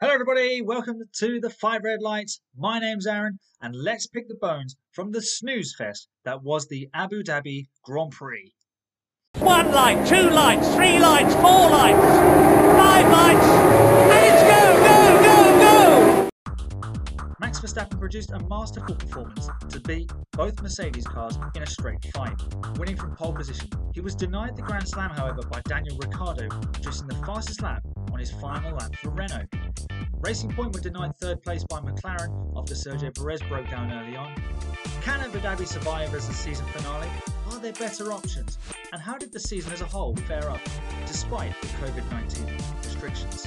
Hello, everybody. Welcome to the Five Red Lights. My name's Aaron, and let's pick the bones from the snooze fest that was the Abu Dhabi Grand Prix. One light, two lights, three lights, four lights, five lights, and it's go, go, go, go! Max Verstappen produced a masterful performance to beat both Mercedes cars in a straight fight, winning from pole position. He was denied the Grand Slam, however, by Daniel Ricciardo, producing the fastest lap on his final lap for Renault. Racing Point were denied third place by McLaren after Sergio Perez broke down early on. Can Abu Dhabi survive as the season finale? Are there better options? And how did the season as a whole fare up despite the COVID 19 restrictions?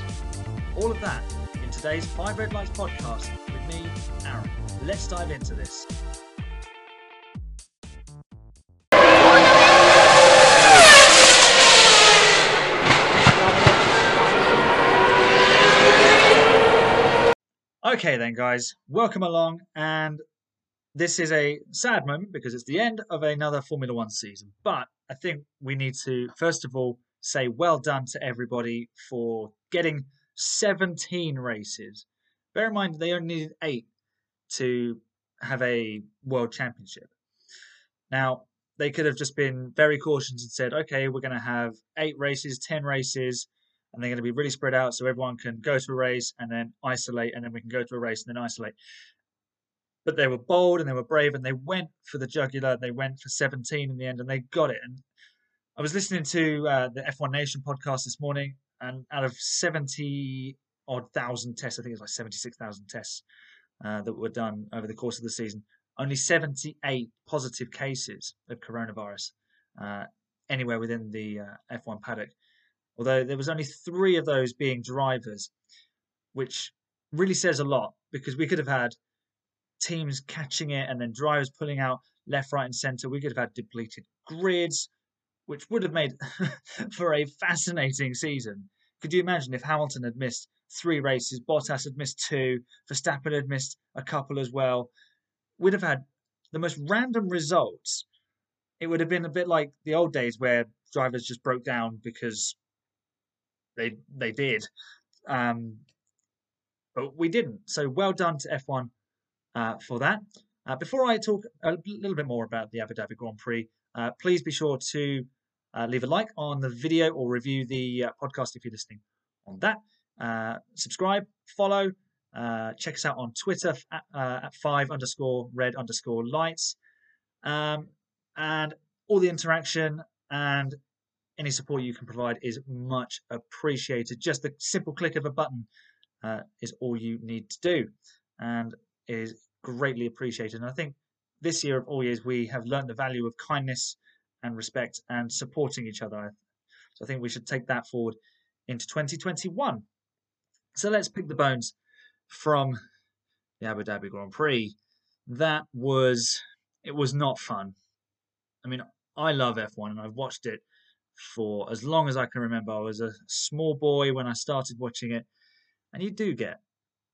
All of that in today's Five Red Lights podcast with me, Aaron. Let's dive into this. Okay, then, guys, welcome along. And this is a sad moment because it's the end of another Formula One season. But I think we need to, first of all, say well done to everybody for getting 17 races. Bear in mind, they only needed eight to have a world championship. Now, they could have just been very cautious and said, okay, we're going to have eight races, 10 races, and they're going to be really spread out so everyone can go to a race and then isolate, and then we can go to a race and then isolate. But they were bold and they were brave and they went for the jugular. They went for 17 in the end and they got it. And I was listening to uh, the F1 Nation podcast this morning, and out of 70 odd thousand tests, I think it's like 76,000 tests uh, that were done over the course of the season, only 78 positive cases of coronavirus uh, anywhere within the uh, F1 paddock. Although there was only three of those being drivers, which really says a lot because we could have had teams catching it and then drivers pulling out left, right, and centre. We could have had depleted grids, which would have made for a fascinating season. Could you imagine if Hamilton had missed three races, Bottas had missed two, Verstappen had missed a couple as well? We'd have had the most random results. It would have been a bit like the old days where drivers just broke down because they they did, um, but we didn't. So well done to F1 uh, for that. Uh, before I talk a little bit more about the Abu Dhabi Grand Prix, uh, please be sure to uh, leave a like on the video or review the uh, podcast if you're listening on that. Uh, subscribe, follow, check us out on Twitter at, at five underscore red underscore lights, um, and all the interaction and any support you can provide is much appreciated. Just the simple click of a button uh, is all you need to do. And is greatly appreciated. And I think this year of all years, we have learned the value of kindness and respect and supporting each other. So I think we should take that forward into 2021. So let's pick the bones from the Abu Dhabi Grand Prix. That was, it was not fun. I mean, I love F1 and I've watched it for as long as I can remember. I was a small boy when I started watching it, and you do get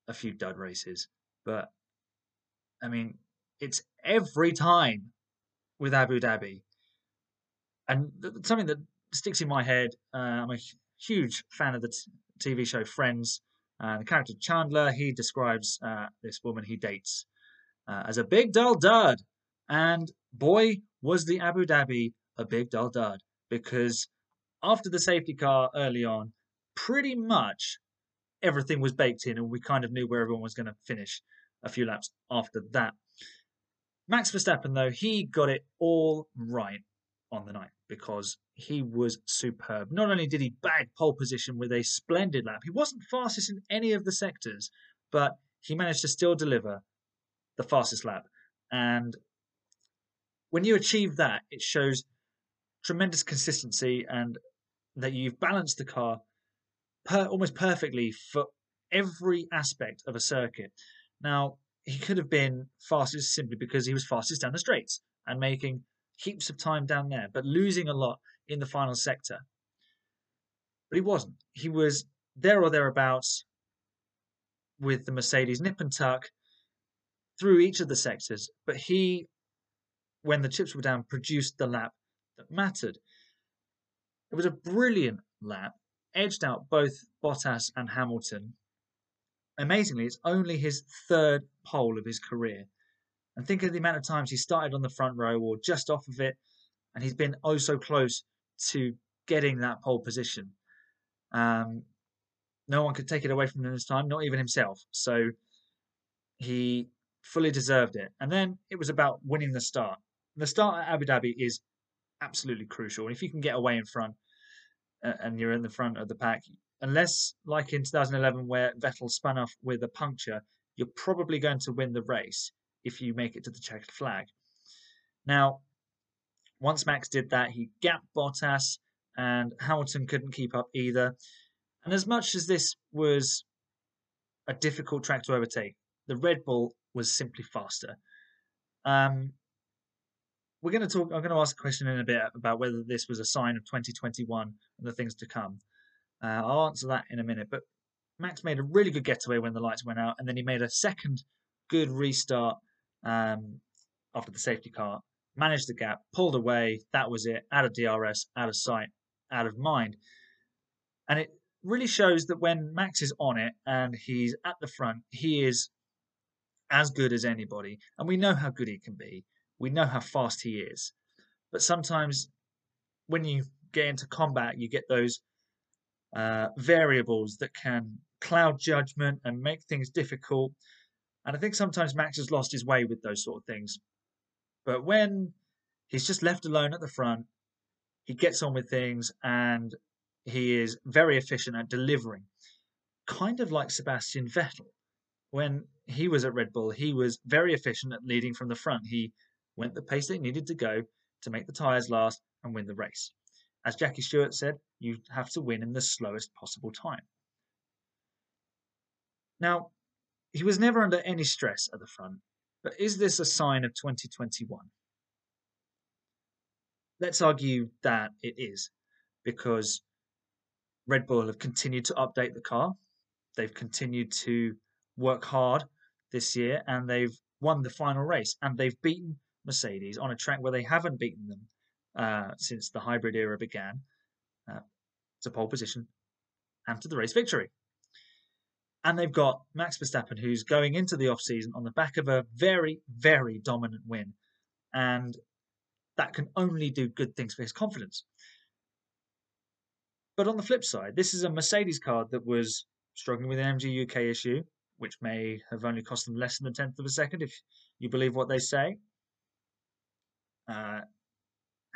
a few dud races, but I mean, it's every time with Abu Dhabi. And something that sticks in my head, uh, I'm a huge fan of the t- TV show Friends. Uh, the character Chandler, he describes uh, this woman he dates uh, as a big dull dud. And boy, was the Abu Dhabi a big dull dud because after the safety car early on, pretty much everything was baked in and we kind of knew where everyone was going to finish a few laps after that. Max Verstappen, though, he got it all right on the night because he was superb. Not only did he bag pole position with a splendid lap, he wasn't fastest in any of the sectors, but he managed to still deliver the fastest lap. And when you achieve that, it shows tremendous consistency and that you've balanced the car per, almost perfectly for every aspect of a circuit. Now, he could have been fastest simply because he was fastest down the straights and making heaps of time down there, but losing a lot in the final sector. But he wasn't. He was there or thereabouts with the Mercedes nip and tuck through each of the sectors, but he, when the chips were down, produced the lap that mattered. It was a brilliant lap, edged out both Bottas and Hamilton, amazingly, it's only his third pole of his career. And think of the amount of times he started on the front row or just off of it, and he's been oh so close to getting that pole position. Um, no one could take it away from him this time, not even himself. So he fully deserved it. And then it was about winning the start. The start at Abu Dhabi is absolutely crucial. And if you can get away in front uh, and you're in the front of the pack, unless like in 2011 where Vettel spun off with a puncture, you're probably going to win the race if you make it to the checkered flag. Now, once Max did that, he gapped Bottas and Hamilton couldn't keep up either. And as much as this was a difficult track to overtake, the Red Bull was simply faster. Um, we're going to talk. I'm going to ask a question in a bit about whether this was a sign of 2021 and the things to come. Uh, I'll answer that in a minute. But Max made a really good getaway when the lights went out, and then he made a second good restart um, after the safety car. Managed the gap, pulled away. That was it. Out of DRS, out of sight, out of mind. And it really shows that when Max is on it and he's at the front, he is as good as anybody. And we know how good he can be. We know how fast he is. But sometimes when you get into combat, you get those uh, variables that can cloud judgment and make things difficult. And I think sometimes Max has lost his way with those sort of things. But when he's just left alone at the front, he gets on with things and he is very efficient at delivering. Kind of like Sebastian Vettel. When he was at Red Bull, he was very efficient at leading from the front. He went the pace they needed to go to make the tyres last and win the race. As Jackie Stewart said, you have to win in the slowest possible time. Now, he was never under any stress at the front, but is this a sign of 2021? Let's argue that it is, because Red Bull have continued to update the car. They've continued to work hard this year and they've won the final race and they've beaten Mercedes on a track where they haven't beaten them uh, since the hybrid era began uh, to pole position and to the race victory. And they've got Max Verstappen, who's going into the off season on the back of a very, very dominant win. And that can only do good things for his confidence. But on the flip side, this is a Mercedes car that was struggling with an MGU-K issue, which may have only cost them less than a tenth of a second if you believe what they say. Uh,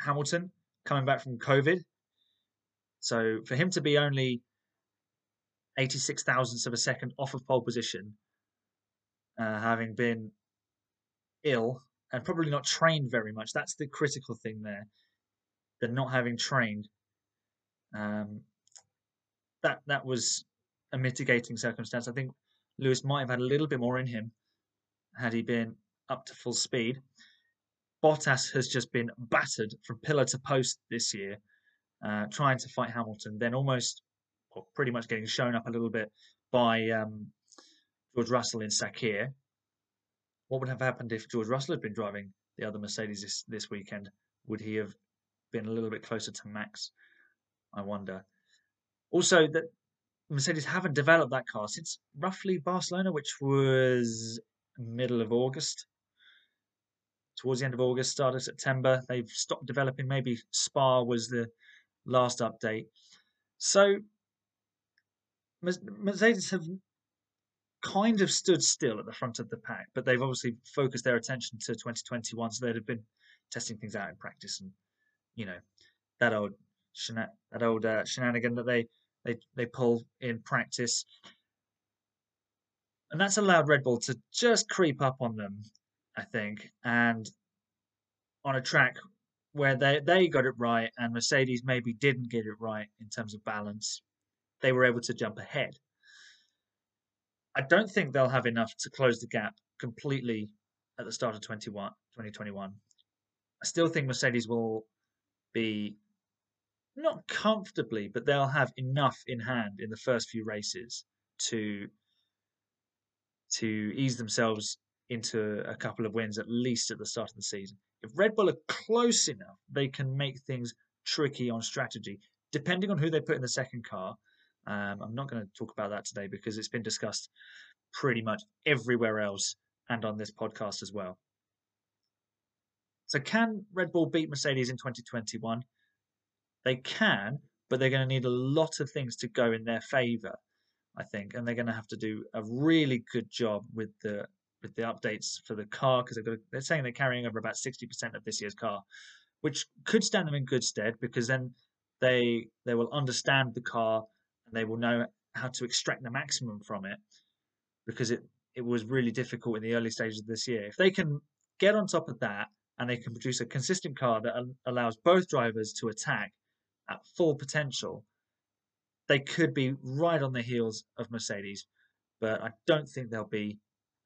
Hamilton coming back from COVID. So for him to be only 86 thousandths of a second off of pole position, uh, having been ill and probably not trained very much, that's the critical thing there. They're not having trained. Um, that that was a mitigating circumstance. I think Lewis might have had a little bit more in him had he been up to full speed. Bottas has just been battered from pillar to post this year, uh, trying to fight Hamilton, then almost, well, pretty much getting shown up a little bit by um, George Russell in Sakhir. What would have happened if George Russell had been driving the other Mercedes this, this weekend? Would he have been a little bit closer to Max? I wonder. Also, that Mercedes haven't developed that car since roughly Barcelona, which was middle of August. Towards the end of August, start of September, they've stopped developing. Maybe Spa was the last update. So Mercedes have kind of stood still at the front of the pack, but they've obviously focused their attention to 2021. So they'd have been testing things out in practice, and you know that old that old uh, shenanigan that they they they pull in practice. And that's allowed Red Bull to just creep up on them, I think, and on a track where they, they got it right and Mercedes maybe didn't get it right in terms of balance, they were able to jump ahead. I don't think they'll have enough to close the gap completely at the start of 21, 2021. I still think Mercedes will be not comfortably, but they'll have enough in hand in the first few races to to ease themselves into a couple of wins at least at the start of the season. If Red Bull are close enough, they can make things tricky on strategy. Depending on who they put in the second car, Um, I'm not going to talk about that today because it's been discussed pretty much everywhere else and on this podcast as well. So, can Red Bull beat Mercedes in 2021? They can, but they're going to need a lot of things to go in their favour, I think, and they're going to have to do a really good job with the with the updates for the car because they're, they're saying they're carrying over about 60% of this year's car, which could stand them in good stead because then they they will understand the car and they will know how to extract the maximum from it because it it was really difficult in the early stages of this year. If they can get on top of that and they can produce a consistent car that allows both drivers to attack at full potential, they could be right on the heels of Mercedes, but I don't think they'll be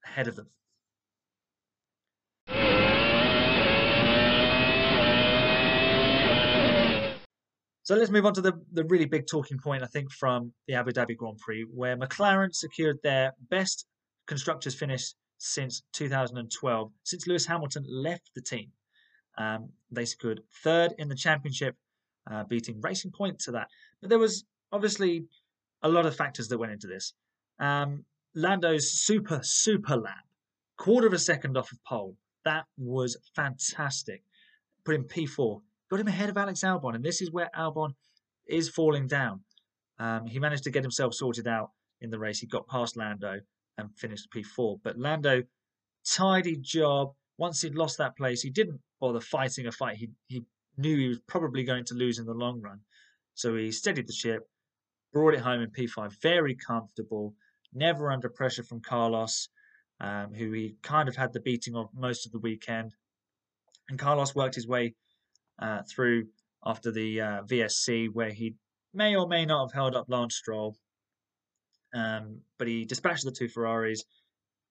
ahead of them. So let's move on to the, the really big talking point, I think, from the Abu Dhabi Grand Prix, where McLaren secured their best constructors finish since 2012, since Lewis Hamilton left the team. Um, they secured third in the championship, uh, beating Racing Point to that. But there was obviously a lot of factors that went into this. Um, Lando's super, super lap, quarter of a second off of pole. That was fantastic. Put him P4, got him ahead of Alex Albon, and this is where Albon is falling down. Um, he managed to get himself sorted out in the race. He got past Lando and finished P4. But Lando, tidy job. Once he'd lost that place, he didn't bother fighting a fight. He he knew he was probably going to lose in the long run, so he steadied the ship, brought it home in P5, very comfortable, never under pressure from Carlos, um, who he kind of had the beating of most of the weekend. And Carlos worked his way uh, through after the uh, VSC, where he may or may not have held up Lance Stroll. Um, but he dispatched the two Ferraris,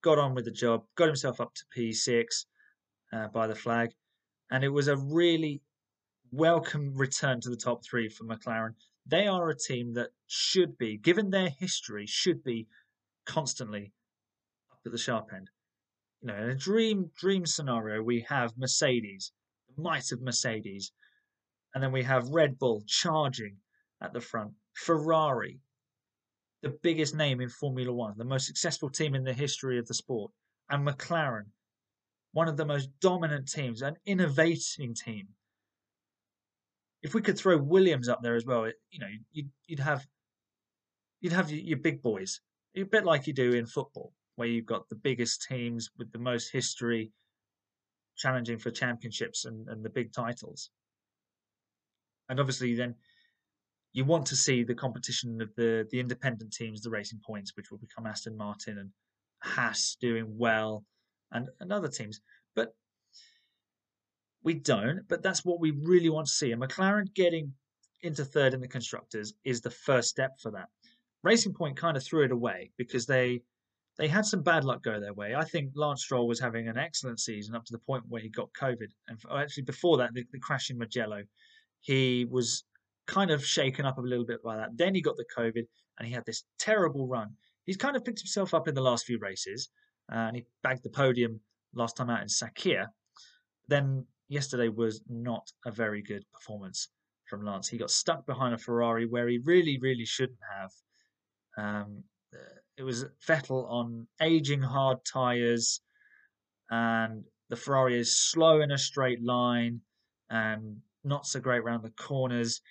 got on with the job, got himself up to P6 uh, by the flag, and it was a really welcome return to the top three for McLaren. They are a team that should be, given their history, should be constantly up at the sharp end. You know, in a dream dream scenario, we have Mercedes, the might of Mercedes, and then we have Red Bull charging at the front, Ferrari, the biggest name in Formula One, the most successful team in the history of the sport, and McLaren, one of the most dominant teams, an innovating team. If we could throw Williams up there as well, you know, you'd, you'd have you'd have your big boys, a bit like you do in football, where you've got the biggest teams with the most history, challenging for championships and, and the big titles. And obviously, then you want to see the competition of the the independent teams, the Racing Points, which will become Aston Martin and Haas doing well, and, and other teams. But we don't. But that's what we really want to see. And McLaren getting into third in the constructors is the first step for that. Racing Point kind of threw it away because they they had some bad luck go their way. I think Lance Stroll was having an excellent season up to the point where he got COVID, and actually before that, the, the crash in Mugello, he was kind of shaken up a little bit by that. Then he got the COVID and he had this terrible run. He's kind of picked himself up in the last few races uh, and he bagged the podium last time out in Sakhir. Then yesterday was not a very good performance from Lance. He got stuck behind a Ferrari where he really, really shouldn't have. Um, it was Vettel on aging hard tyres, and the Ferrari is slow in a straight line and not so great around the corners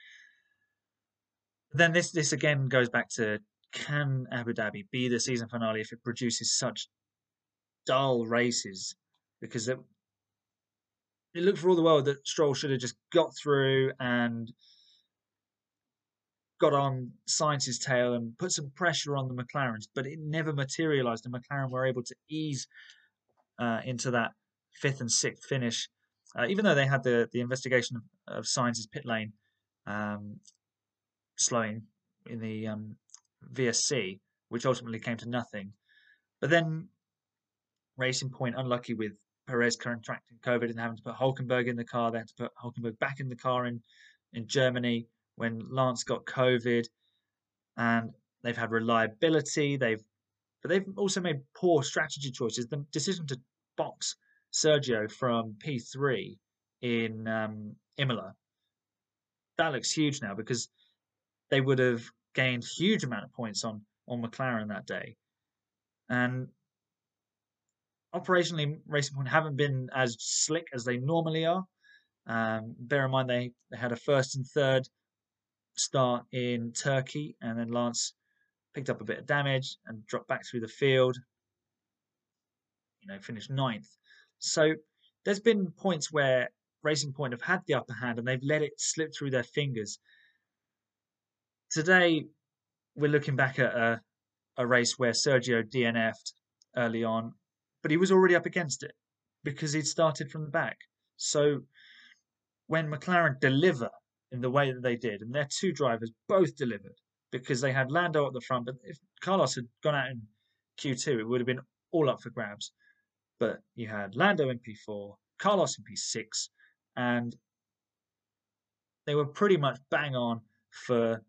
then this this again goes back to can Abu Dhabi be the season finale if it produces such dull races? Because it, it looked for all the world that Stroll should have just got through and got on Sainz's tail and put some pressure on the McLarens, but it never materialised. And McLaren were able to ease uh, into that fifth and sixth finish, uh, even though they had the the investigation of, of Sainz's pit lane. Um, slowing in the um, VSC, which ultimately came to nothing. But then Racing Point, unlucky with Perez contracting COVID and having to put Hulkenberg in the car. They had to put Hulkenberg back in the car in, in Germany when Lance got COVID. And they've had reliability. They've but they've also made poor strategy choices. The decision to box Sergio from P3 in um, Imola that looks huge now because they would have gained huge amount of points on on McLaren that day, and operationally, Racing Point haven't been as slick as they normally are. Um, bear in mind they, they had a first and third start in Turkey, and then Lance picked up a bit of damage and dropped back through the field. You know, finished ninth. So there's been points where Racing Point have had the upper hand and they've let it slip through their fingers. Today, we're looking back at a, a race where Sergio DNF'd early on, but he was already up against it because he'd started from the back. So when McLaren deliver in the way that they did, and their two drivers both delivered because they had Lando at the front, but if Carlos had gone out in Q2, it would have been all up for grabs. But you had Lando in P4, Carlos in P6, and they were pretty much bang on for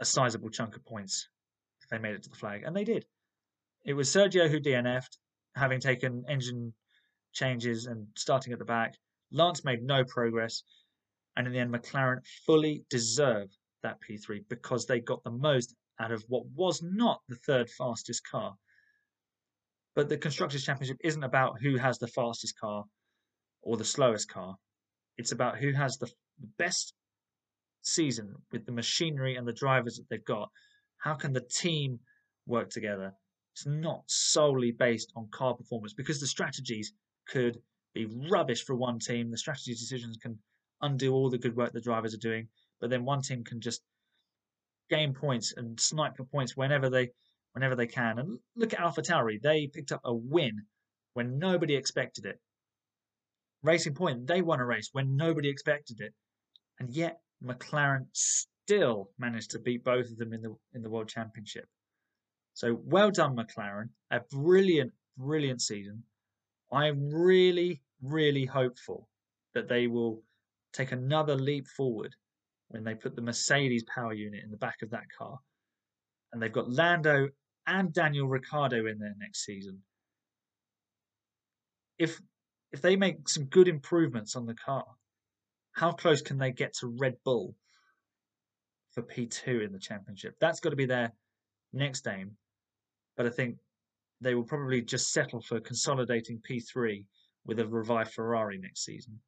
a sizable chunk of points if they made it to the flag, and they did. It was Sergio who DNF'd, having taken engine changes and starting at the back. Lance made no progress, and in the end, McLaren fully deserve that P3 because they got the most out of what was not the third fastest car. But the Constructors' Championship isn't about who has the fastest car or the slowest car. It's about who has the best season with the machinery and the drivers that they've got. How can the team work together? It's not solely based on car performance because the strategies could be rubbish for one team. The strategy decisions can undo all the good work the drivers are doing, but then one team can just gain points and snipe for points whenever they whenever they can. And look at AlphaTauri; they picked up a win when nobody expected it. Racing Point, they won a race when nobody expected it, and yet McLaren still managed to beat both of them in the in the World Championship. So well done, McLaren! A brilliant, brilliant season. I'm really, really hopeful that they will take another leap forward when they put the Mercedes power unit in the back of that car. And they've got Lando and Daniel Ricciardo in there next season. If if they make some good improvements on the car, how close can they get to Red Bull for P2 in the championship? That's got to be their next aim. But I think they will probably just settle for consolidating P3 with a revived Ferrari next season.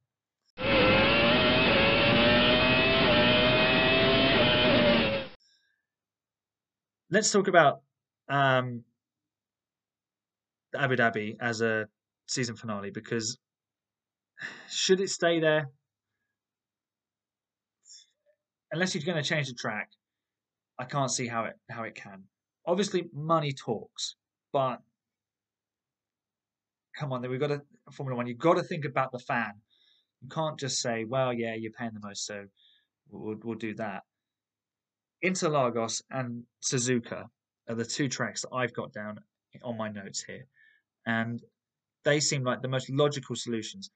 Let's talk about um, Abu Dhabi as a season finale because should it stay there? Unless you're going to change the track, I can't see how it how it can. Obviously, money talks, but come on, then we've got to Formula One. You've got to think about the fan. You can't just say, "Well, yeah, you're paying the most, so we'll, we'll do that." Interlagos and Suzuka are the two tracks that I've got down on my notes here, and they seem like the most logical solutions.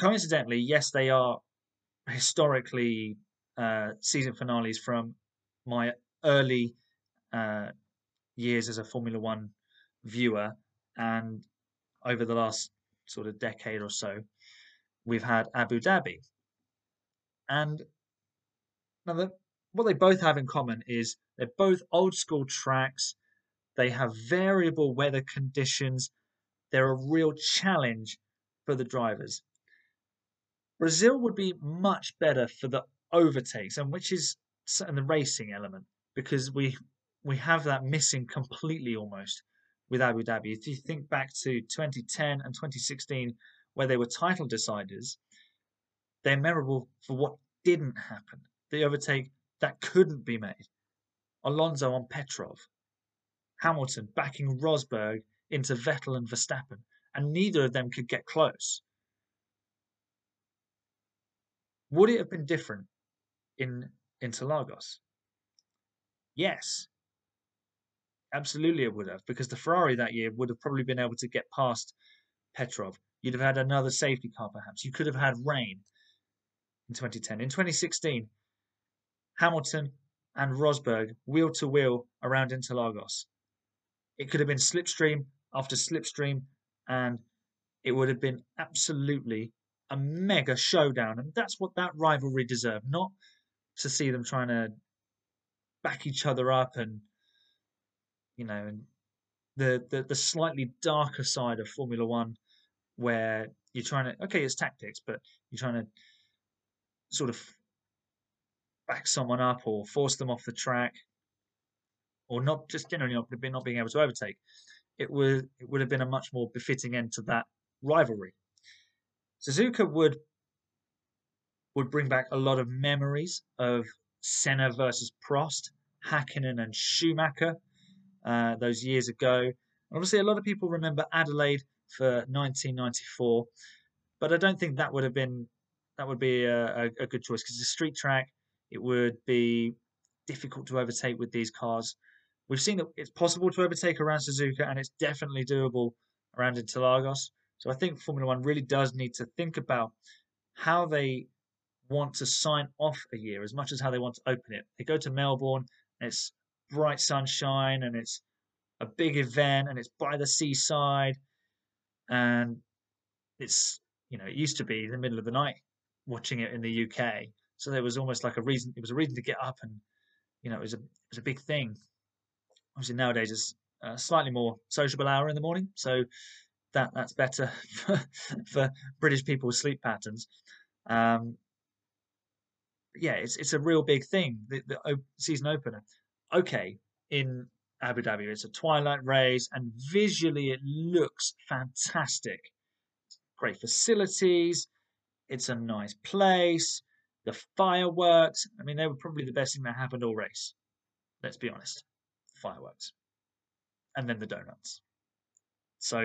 Coincidentally, yes, they are historically uh, season finales from my early uh, years as a Formula One viewer, and over the last sort of decade or so, we've had Abu Dhabi. And now, the, what they both have in common is they're both old school tracks. They have variable weather conditions. They're a real challenge for the drivers. Brazil would be much better for the overtakes, and which is and the racing element because we we have that missing completely almost with Abu Dhabi. If you think back to 2010 and 2016, where they were title deciders, they're memorable for what didn't happen. The overtake that couldn't be made. Alonso on Petrov. Hamilton backing Rosberg into Vettel and Verstappen, and neither of them could get close. Would it have been different in Interlagos? Yes, absolutely it would have, because the Ferrari that year would have probably been able to get past Petrov. You'd have had another safety car, perhaps. You could have had rain in 2010. In 2016, Hamilton and Rosberg wheel to wheel around Interlagos. It could have been slipstream after slipstream, and it would have been absolutely a mega showdown. And that's what that rivalry deserved, not to see them trying to back each other up and you know and the, the the slightly darker side of Formula One where you're trying to okay it's tactics but you're trying to sort of back someone up or force them off the track or not just generally not, not being able to overtake it would it would have been a much more befitting end to that rivalry Suzuka would would bring back a lot of memories of Senna versus Prost, Hakkinen and Schumacher uh, those years ago. Obviously, a lot of people remember Adelaide for 1994, but I don't think that would have been that would be a, a, a good choice because it's a street track. It would be difficult to overtake with these cars. We've seen that it's possible to overtake around Suzuka, and it's definitely doable around Interlagos. So I think Formula One really does need to think about how they want to sign off a year as much as how they want to open it. They go to Melbourne, and it's bright sunshine, and it's a big event, and it's by the seaside, and it's you know it used to be in the middle of the night watching it in the UK, so there was almost like a reason. It was a reason to get up, and you know it was a it was a big thing. Obviously nowadays it's a slightly more sociable hour in the morning, so that that's better for, for British people's sleep patterns. Um, yeah, it's it's a real big thing. The, the season opener. Okay, in Abu Dhabi, it's a twilight race, and visually it looks fantastic. Great facilities. It's a nice place. The fireworks. I mean, they were probably the best thing that happened all race. Let's be honest. Fireworks, and then the donuts. So,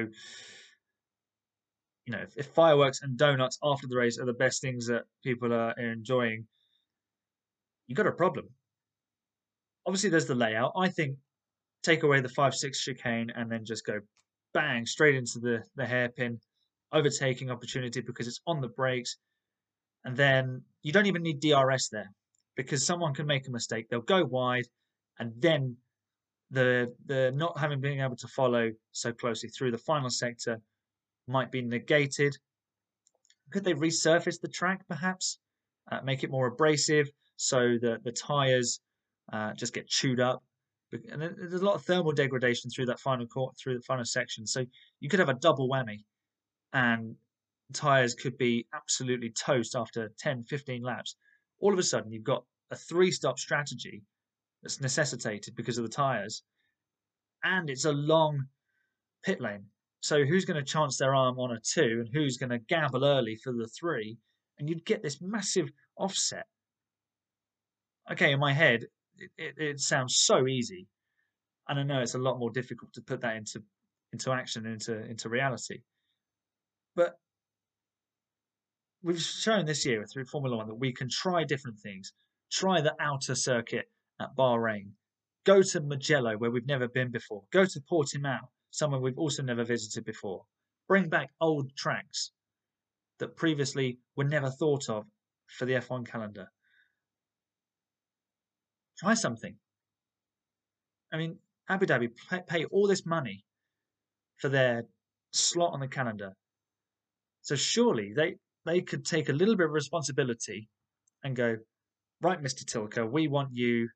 you know, if, if fireworks and donuts after the race are the best things that people are enjoying, you've got a problem. Obviously, there's the layout. I think take away the 5 6 chicane and then just go bang straight into the, the hairpin, overtaking opportunity because it's on the brakes. And then you don't even need DRS there because someone can make a mistake. They'll go wide and then the the not having been able to follow so closely through the final sector might be negated. Could they resurface the track perhaps, uh, make it more abrasive so that the tires uh, just get chewed up? And there's a lot of thermal degradation through that final court, through the final section. So you could have a double whammy, and tires could be absolutely toast after 10, 15 laps. All of a sudden, you've got a three-stop strategy that's necessitated because of the tyres. And it's a long pit lane. So who's going to chance their arm on a two and who's going to gamble early for the three? And you'd get this massive offset. Okay, in my head, it, it, it sounds so easy. And I know it's a lot more difficult to put that into into action, into into reality. But we've shown this year through Formula One that we can try different things. Try the outer circuit at Bahrain. Go to Mugello, where we've never been before. Go to Portimao, somewhere we've also never visited before. Bring back old tracks that previously were never thought of for the F1 calendar. Try something. I mean, Abu Dhabi pay all this money for their slot on the calendar. So surely they, they could take a little bit of responsibility and go, right, Mr. Tilke, we want you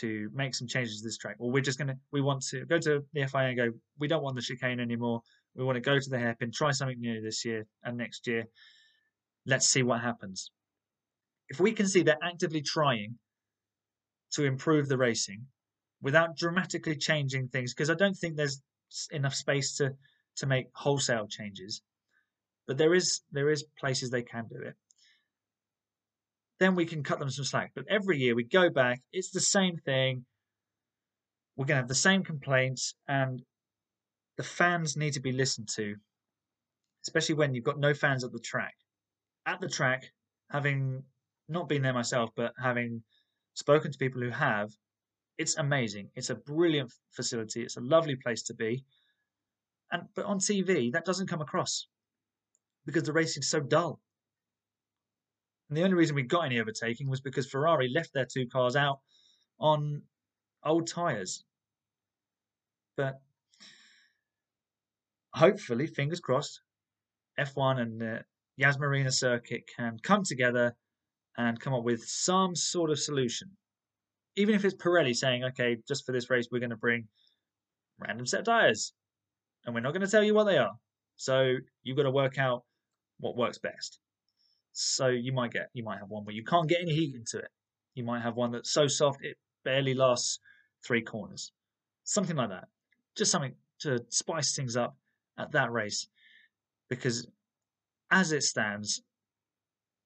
to make some changes to this track, or we're just going to we want to go to the FIA and go, we don't want the chicane anymore. We want to go to the hairpin, try something new this year and next year. Let's see what happens. If we can see they're actively trying to improve the racing without dramatically changing things, because I don't think there's enough space to to make wholesale changes, but there is there is places they can do it then we can cut them some slack. But every year we go back, it's the same thing. We're going to have the same complaints, and the fans need to be listened to, especially when you've got no fans at the track. At the track, having not been there myself, but having spoken to people who have, it's amazing. It's a brilliant facility. It's a lovely place to be. And but on TV, that doesn't come across because the racing's so dull. And the only reason we got any overtaking was because Ferrari left their two cars out on old tyres. But hopefully, fingers crossed, F1 and uh, the Yas Marina circuit can come together and come up with some sort of solution. even if it's Pirelli saying, okay, just for this race, we're going to bring random set of tires and we're not going to tell you what they are. So you've got to work out what works best. So you might get, you might have one where you can't get any heat into it. You might have one that's so soft it barely lasts three corners. Something like that. Just something to spice things up at that race. Because as it stands,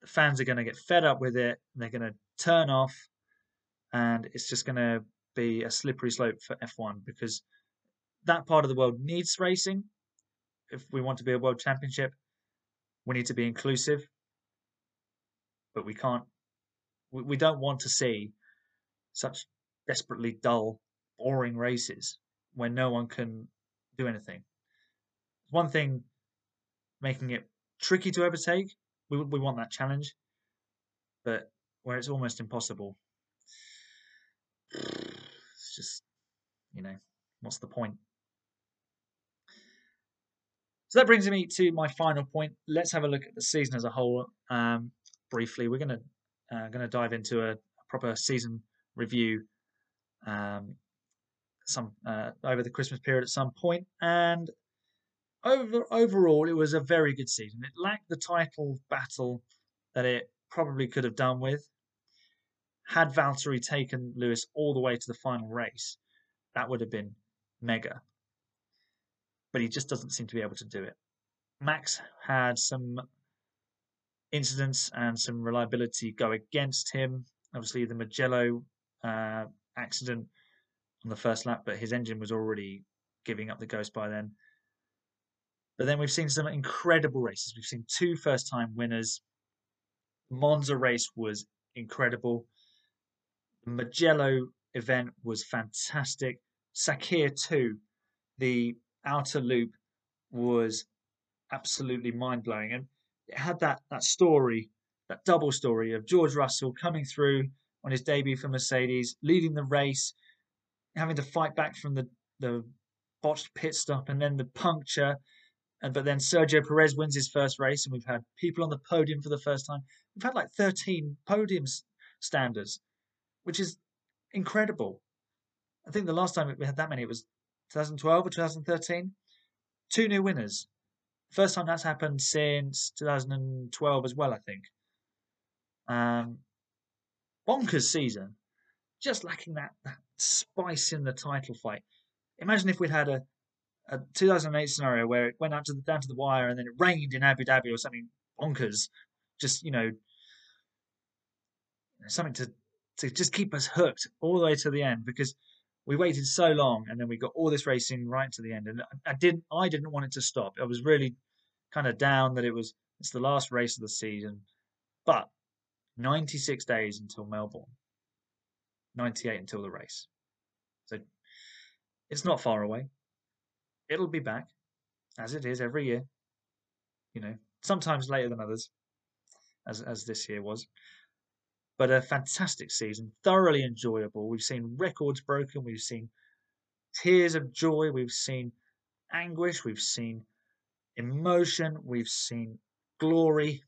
the fans are going to get fed up with it. they're going to turn off, and it's just going to be a slippery slope for F1 because that part of the world needs racing. If we want to be a world championship, we need to be inclusive, but we can't. We, we don't want to see such desperately dull, boring races where no one can do anything. One thing making it tricky to overtake. We we want that challenge, but where it's almost impossible, it's just you know what's the point? So that brings me to my final point. Let's have a look at the season as a whole um, briefly. We're going to uh, going to dive into a, proper season review um, some uh, over the Christmas period at some point. point, and over overall, it was a very good season. It lacked the title battle that it probably could have done with. Had Valtteri taken Lewis all the way to the final race, that would have been mega. But he just doesn't seem to be able to do it. Max had some incidents and some reliability go against him. Obviously, the Mugello uh, accident on the first lap, but his engine was already giving up the ghost by then. But then we've seen some incredible races. We've seen two first time winners. Monza race was incredible. The Mugello event was fantastic. Sakhir 2, the outer loop, was absolutely mind blowing. And it had that, that story, that double story of George Russell coming through on his debut for Mercedes, leading the race, having to fight back from the, the botched pit stop and then the puncture and but then Sergio Perez wins his first race, and we've had people on the podium for the first time. We've had like 13 podium standards, which is incredible. I think the last time we had that many it was 2012 or 2013. Two new winners. First time that's happened since 2012 as well, I think. Um, bonkers season, just lacking that, that spice in the title fight. Imagine if we'd had a, a 2008 scenario where it went out to the, down to the wire and then it rained in Abu Dhabi or something bonkers, just you know, something to to just keep us hooked all the way to the end because we waited so long and then we got all this racing right to the end and I didn't I didn't want it to stop. I was really kind of down that it was it's the last race of the season, but 96 days until Melbourne, 98 until the race, so it's not far away it'll be back, as it is every year. You know, sometimes later than others, as as this year was. But a fantastic season, thoroughly enjoyable. We've seen records broken. We've seen tears of joy. We've seen anguish. We've seen emotion. We've seen glory.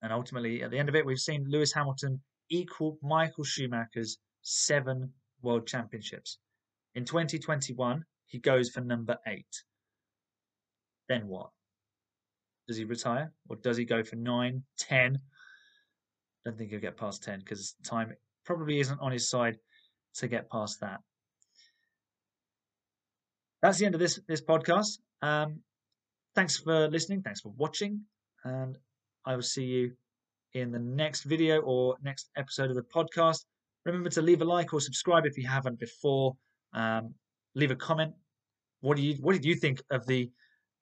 And ultimately, at the end of it, we've seen Lewis Hamilton equal Michael Schumacher's seven world championships. In 2021, he goes for number eight. Then what? Does he retire? Or does he go for nine, ten? Don't think he'll get past ten because time probably isn't on his side to get past that. That's the end of this this podcast. Um, thanks for listening. Thanks for watching, and I will see you in the next video or next episode of the podcast. Remember to leave a like or subscribe if you haven't before. Um, leave a comment. What do you what did you think of the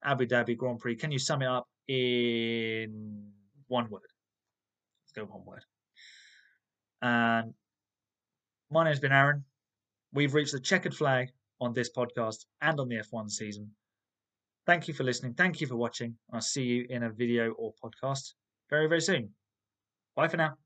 Abu Dhabi Grand Prix? Can you sum it up in one word? Go one word. And my name's been Aaron. We've reached the checkered flag on this podcast and on the F1 season. Thank you for listening. Thank you for watching. I'll see you in a video or podcast very, very soon. Bye for now.